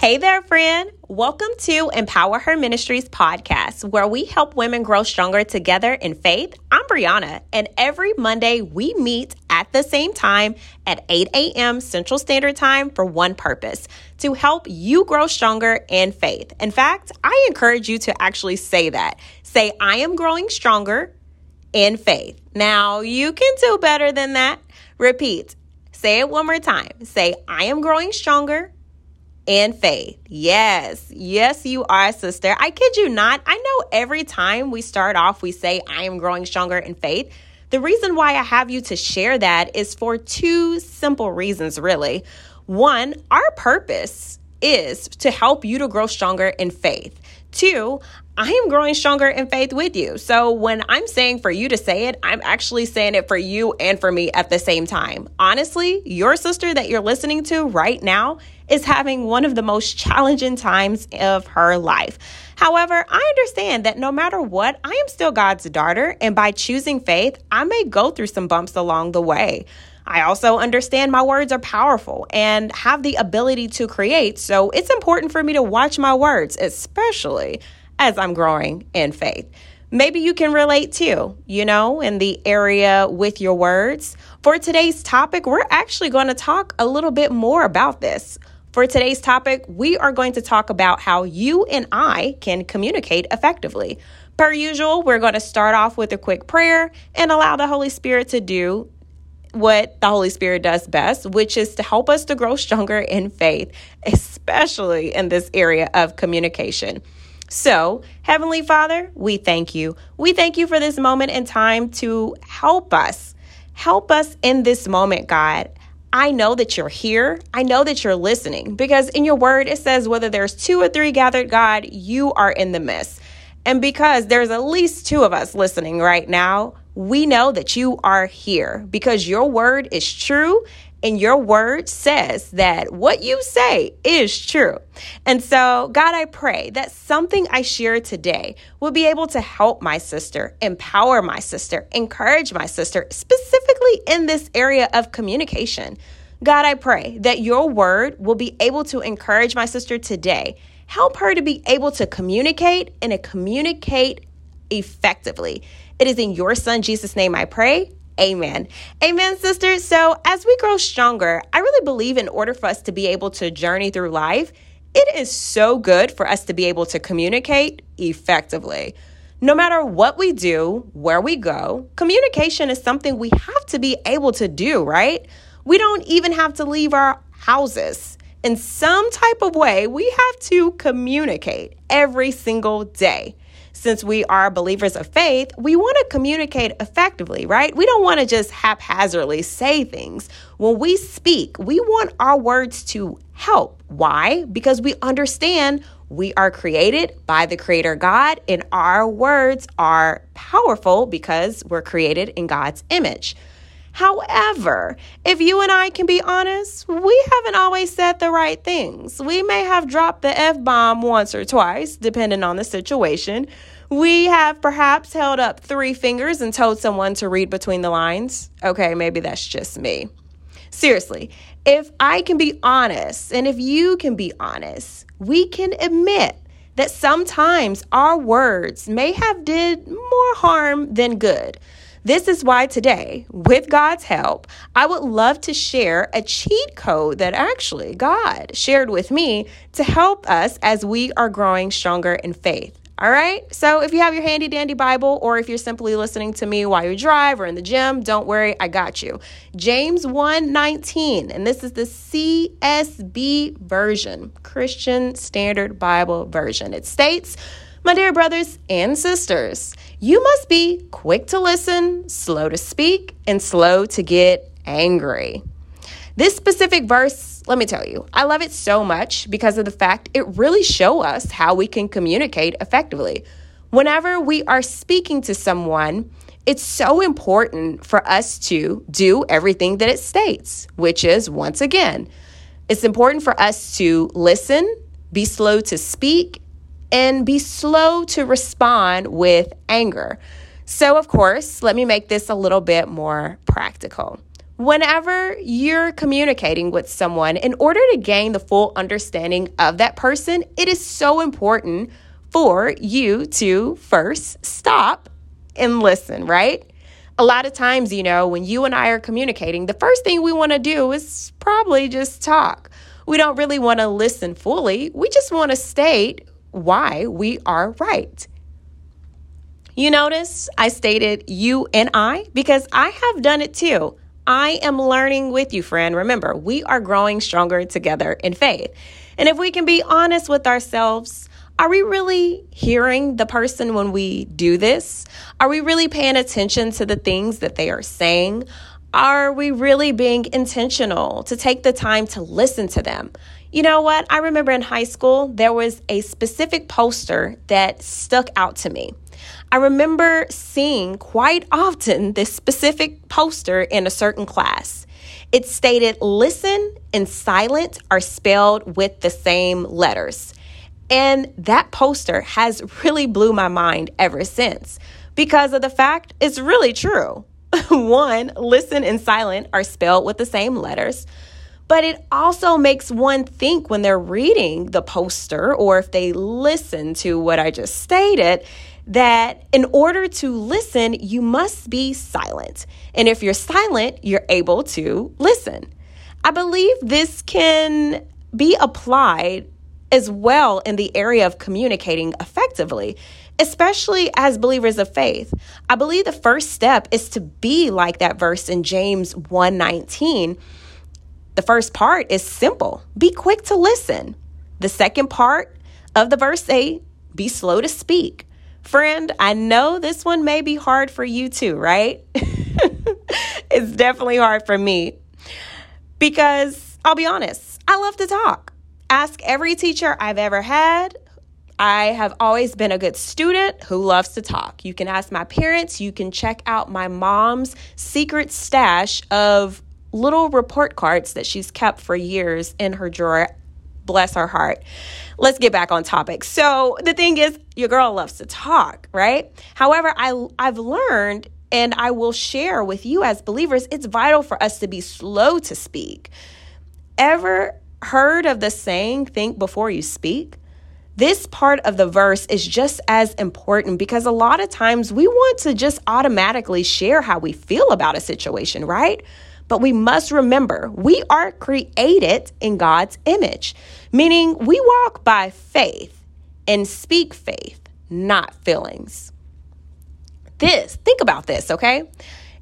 Hey there, friend. Welcome to Empower Her Ministries podcast, where we help women grow stronger together in faith. I'm Brianna, and every Monday we meet at the same time at 8 a.m. Central Standard Time for one purpose to help you grow stronger in faith. In fact, I encourage you to actually say that. Say, I am growing stronger in faith. Now, you can do better than that. Repeat. Say it one more time. Say, I am growing stronger and faith. Yes, yes, you are, sister. I kid you not. I know every time we start off, we say, I am growing stronger in faith. The reason why I have you to share that is for two simple reasons, really. One, our purpose is to help you to grow stronger in faith. Two, I am growing stronger in faith with you. So when I'm saying for you to say it, I'm actually saying it for you and for me at the same time. Honestly, your sister that you're listening to right now is having one of the most challenging times of her life. However, I understand that no matter what, I am still God's daughter, and by choosing faith, I may go through some bumps along the way. I also understand my words are powerful and have the ability to create, so it's important for me to watch my words, especially as I'm growing in faith. Maybe you can relate too, you know, in the area with your words. For today's topic, we're actually going to talk a little bit more about this. For today's topic, we are going to talk about how you and I can communicate effectively. Per usual, we're going to start off with a quick prayer and allow the Holy Spirit to do what the Holy Spirit does best, which is to help us to grow stronger in faith, especially in this area of communication. So, Heavenly Father, we thank you. We thank you for this moment in time to help us. Help us in this moment, God. I know that you're here. I know that you're listening because in your word it says, whether there's two or three gathered, God, you are in the midst. And because there's at least two of us listening right now, we know that you are here because your word is true and your word says that what you say is true. And so, God, I pray that something I share today will be able to help my sister, empower my sister, encourage my sister, specifically in this area of communication. God, I pray that your word will be able to encourage my sister today. Help her to be able to communicate and to communicate effectively. It is in your son Jesus' name I pray. Amen. Amen, sisters. So, as we grow stronger, I really believe in order for us to be able to journey through life, it is so good for us to be able to communicate effectively. No matter what we do, where we go, communication is something we have to be able to do, right? We don't even have to leave our houses. In some type of way, we have to communicate every single day since we are believers of faith, we want to communicate effectively, right? We don't want to just haphazardly say things. When we speak, we want our words to help. Why? Because we understand we are created by the Creator God, and our words are powerful because we're created in God's image. However, if you and I can be honest, we haven't always said the right things. We may have dropped the F bomb once or twice, depending on the situation. We have perhaps held up three fingers and told someone to read between the lines. Okay, maybe that's just me. Seriously, if I can be honest and if you can be honest, we can admit that sometimes our words may have did more harm than good. This is why today, with God's help, I would love to share a cheat code that actually God shared with me to help us as we are growing stronger in faith. All right. So if you have your handy dandy Bible, or if you're simply listening to me while you drive or in the gym, don't worry, I got you. James 1 19, and this is the CSB version, Christian Standard Bible version. It states, My dear brothers and sisters, you must be quick to listen, slow to speak, and slow to get angry. This specific verse, let me tell you, I love it so much because of the fact it really show us how we can communicate effectively. Whenever we are speaking to someone, it's so important for us to do everything that it states, which is once again, it's important for us to listen, be slow to speak, and be slow to respond with anger. So, of course, let me make this a little bit more practical. Whenever you're communicating with someone, in order to gain the full understanding of that person, it is so important for you to first stop and listen, right? A lot of times, you know, when you and I are communicating, the first thing we want to do is probably just talk. We don't really want to listen fully. We just want to state why we are right. You notice I stated you and I because I have done it too. I am learning with you, friend. Remember, we are growing stronger together in faith. And if we can be honest with ourselves, are we really hearing the person when we do this? Are we really paying attention to the things that they are saying? Are we really being intentional to take the time to listen to them? You know what? I remember in high school, there was a specific poster that stuck out to me. I remember seeing quite often this specific poster in a certain class. It stated, Listen and silent are spelled with the same letters. And that poster has really blew my mind ever since because of the fact it's really true. one, listen and silent are spelled with the same letters. But it also makes one think when they're reading the poster or if they listen to what I just stated that in order to listen, you must be silent. And if you're silent, you're able to listen. I believe this can be applied as well in the area of communicating effectively, especially as believers of faith. I believe the first step is to be like that verse in James 1:19. The first part is simple. Be quick to listen. The second part of the verse 8 be slow to speak. Friend, I know this one may be hard for you too, right? it's definitely hard for me because I'll be honest, I love to talk. Ask every teacher I've ever had. I have always been a good student who loves to talk. You can ask my parents, you can check out my mom's secret stash of little report cards that she's kept for years in her drawer. Bless her heart. Let's get back on topic. So, the thing is, your girl loves to talk, right? However, I I've learned and I will share with you as believers, it's vital for us to be slow to speak. Ever heard of the saying, think before you speak? This part of the verse is just as important because a lot of times we want to just automatically share how we feel about a situation, right? But we must remember we are created in God's image, meaning we walk by faith and speak faith, not feelings. This, think about this, okay?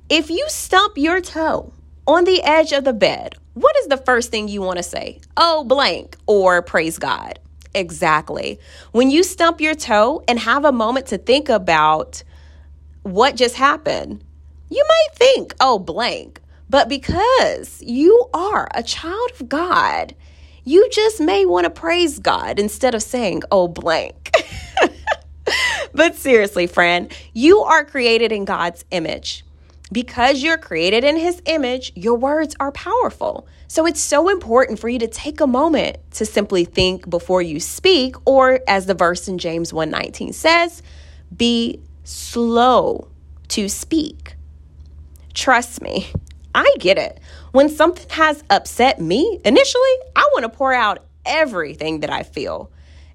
If you stump your toe on the edge of the bed what is the first thing you want to say? Oh, blank, or praise God. Exactly. When you stump your toe and have a moment to think about what just happened, you might think, oh, blank. But because you are a child of God, you just may want to praise God instead of saying, oh, blank. but seriously, friend, you are created in God's image. Because you're created in his image, your words are powerful. So it's so important for you to take a moment to simply think before you speak or as the verse in James 1:19 says, be slow to speak. Trust me, I get it. When something has upset me, initially, I want to pour out everything that I feel.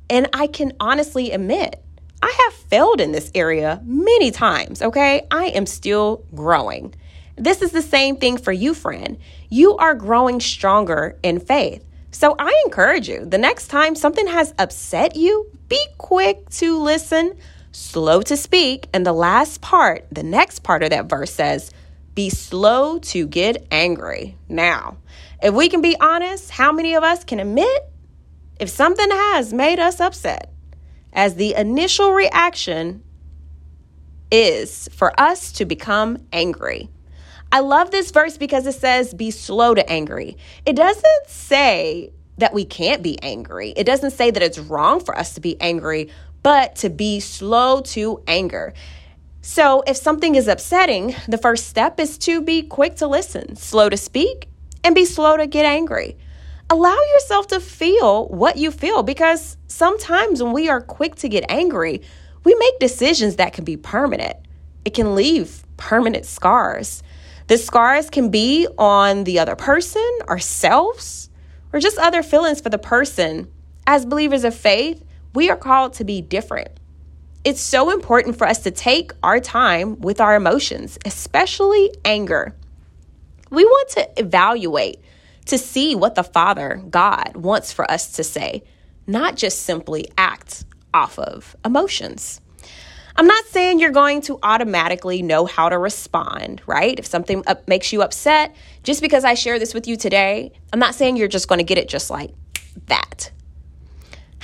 And I can honestly admit I have failed in this area many times, okay? I am still growing. This is the same thing for you, friend. You are growing stronger in faith. So I encourage you the next time something has upset you, be quick to listen, slow to speak. And the last part, the next part of that verse says, be slow to get angry. Now, if we can be honest, how many of us can admit if something has made us upset? as the initial reaction is for us to become angry. I love this verse because it says, be slow to angry. It doesn't say that we can't be angry, it doesn't say that it's wrong for us to be angry, but to be slow to anger. So, if something is upsetting, the first step is to be quick to listen, slow to speak, and be slow to get angry allow yourself to feel what you feel because sometimes when we are quick to get angry, we make decisions that can be permanent. It can leave permanent scars. The scars can be on the other person, ourselves, or just other feelings for the person. As believers of faith, we are called to be different. It's so important for us to take our time with our emotions, especially anger. We want to evaluate to see what the Father, God, wants for us to say, not just simply act off of emotions. I'm not saying you're going to automatically know how to respond, right? If something up makes you upset, just because I share this with you today, I'm not saying you're just going to get it just like that.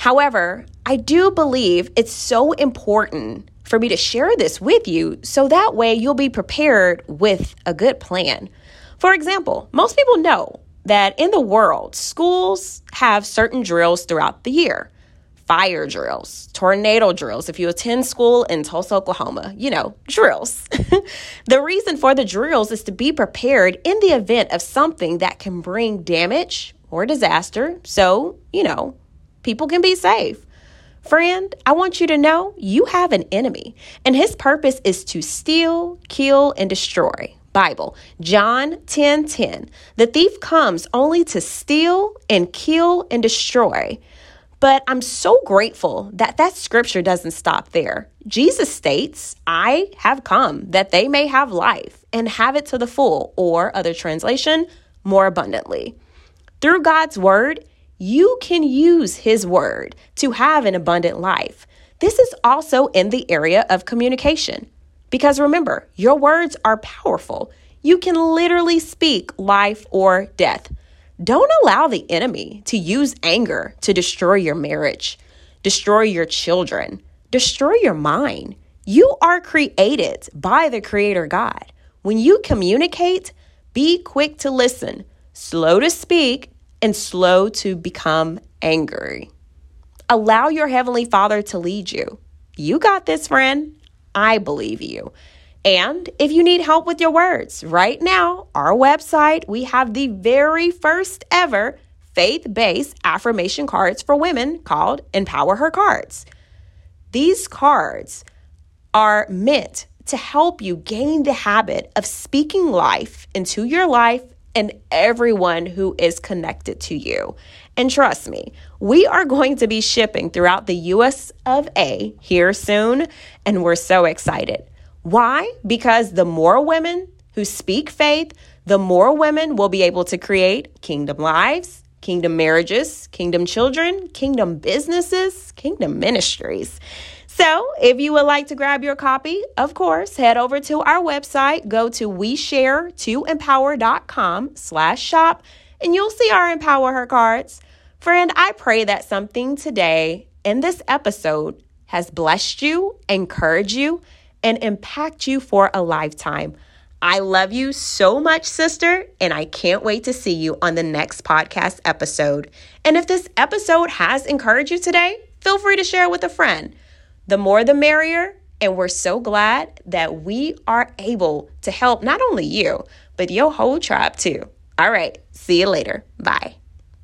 However, I do believe it's so important for me to share this with you so that way you'll be prepared with a good plan. For example, most people know that in the world, schools have certain drills throughout the year fire drills, tornado drills. If you attend school in Tulsa, Oklahoma, you know, drills. the reason for the drills is to be prepared in the event of something that can bring damage or disaster. So, you know, people can be safe. Friend, I want you to know you have an enemy, and his purpose is to steal, kill, and destroy. Bible, John 10 10. The thief comes only to steal and kill and destroy. But I'm so grateful that that scripture doesn't stop there. Jesus states, I have come that they may have life and have it to the full, or other translation, more abundantly. Through God's word, you can use his word to have an abundant life. This is also in the area of communication. Because remember, your words are powerful. You can literally speak life or death. Don't allow the enemy to use anger to destroy your marriage, destroy your children, destroy your mind. You are created by the Creator God. When you communicate, be quick to listen, slow to speak, and slow to become angry. Allow your Heavenly Father to lead you. You got this, friend. I believe you. And if you need help with your words, right now, our website, we have the very first ever faith based affirmation cards for women called Empower Her Cards. These cards are meant to help you gain the habit of speaking life into your life and everyone who is connected to you. And trust me, we are going to be shipping throughout the US of A here soon, and we're so excited. Why? Because the more women who speak faith, the more women will be able to create kingdom lives, kingdom marriages, kingdom children, kingdom businesses, kingdom ministries. So, if you would like to grab your copy, of course, head over to our website, go to weshare2empower.com slash shop, and you'll see our Empower Her cards. Friend, I pray that something today in this episode has blessed you, encouraged you, and impact you for a lifetime. I love you so much, sister, and I can't wait to see you on the next podcast episode. And if this episode has encouraged you today, feel free to share it with a friend. The more the merrier, and we're so glad that we are able to help not only you, but your whole tribe too. All right, see you later. Bye.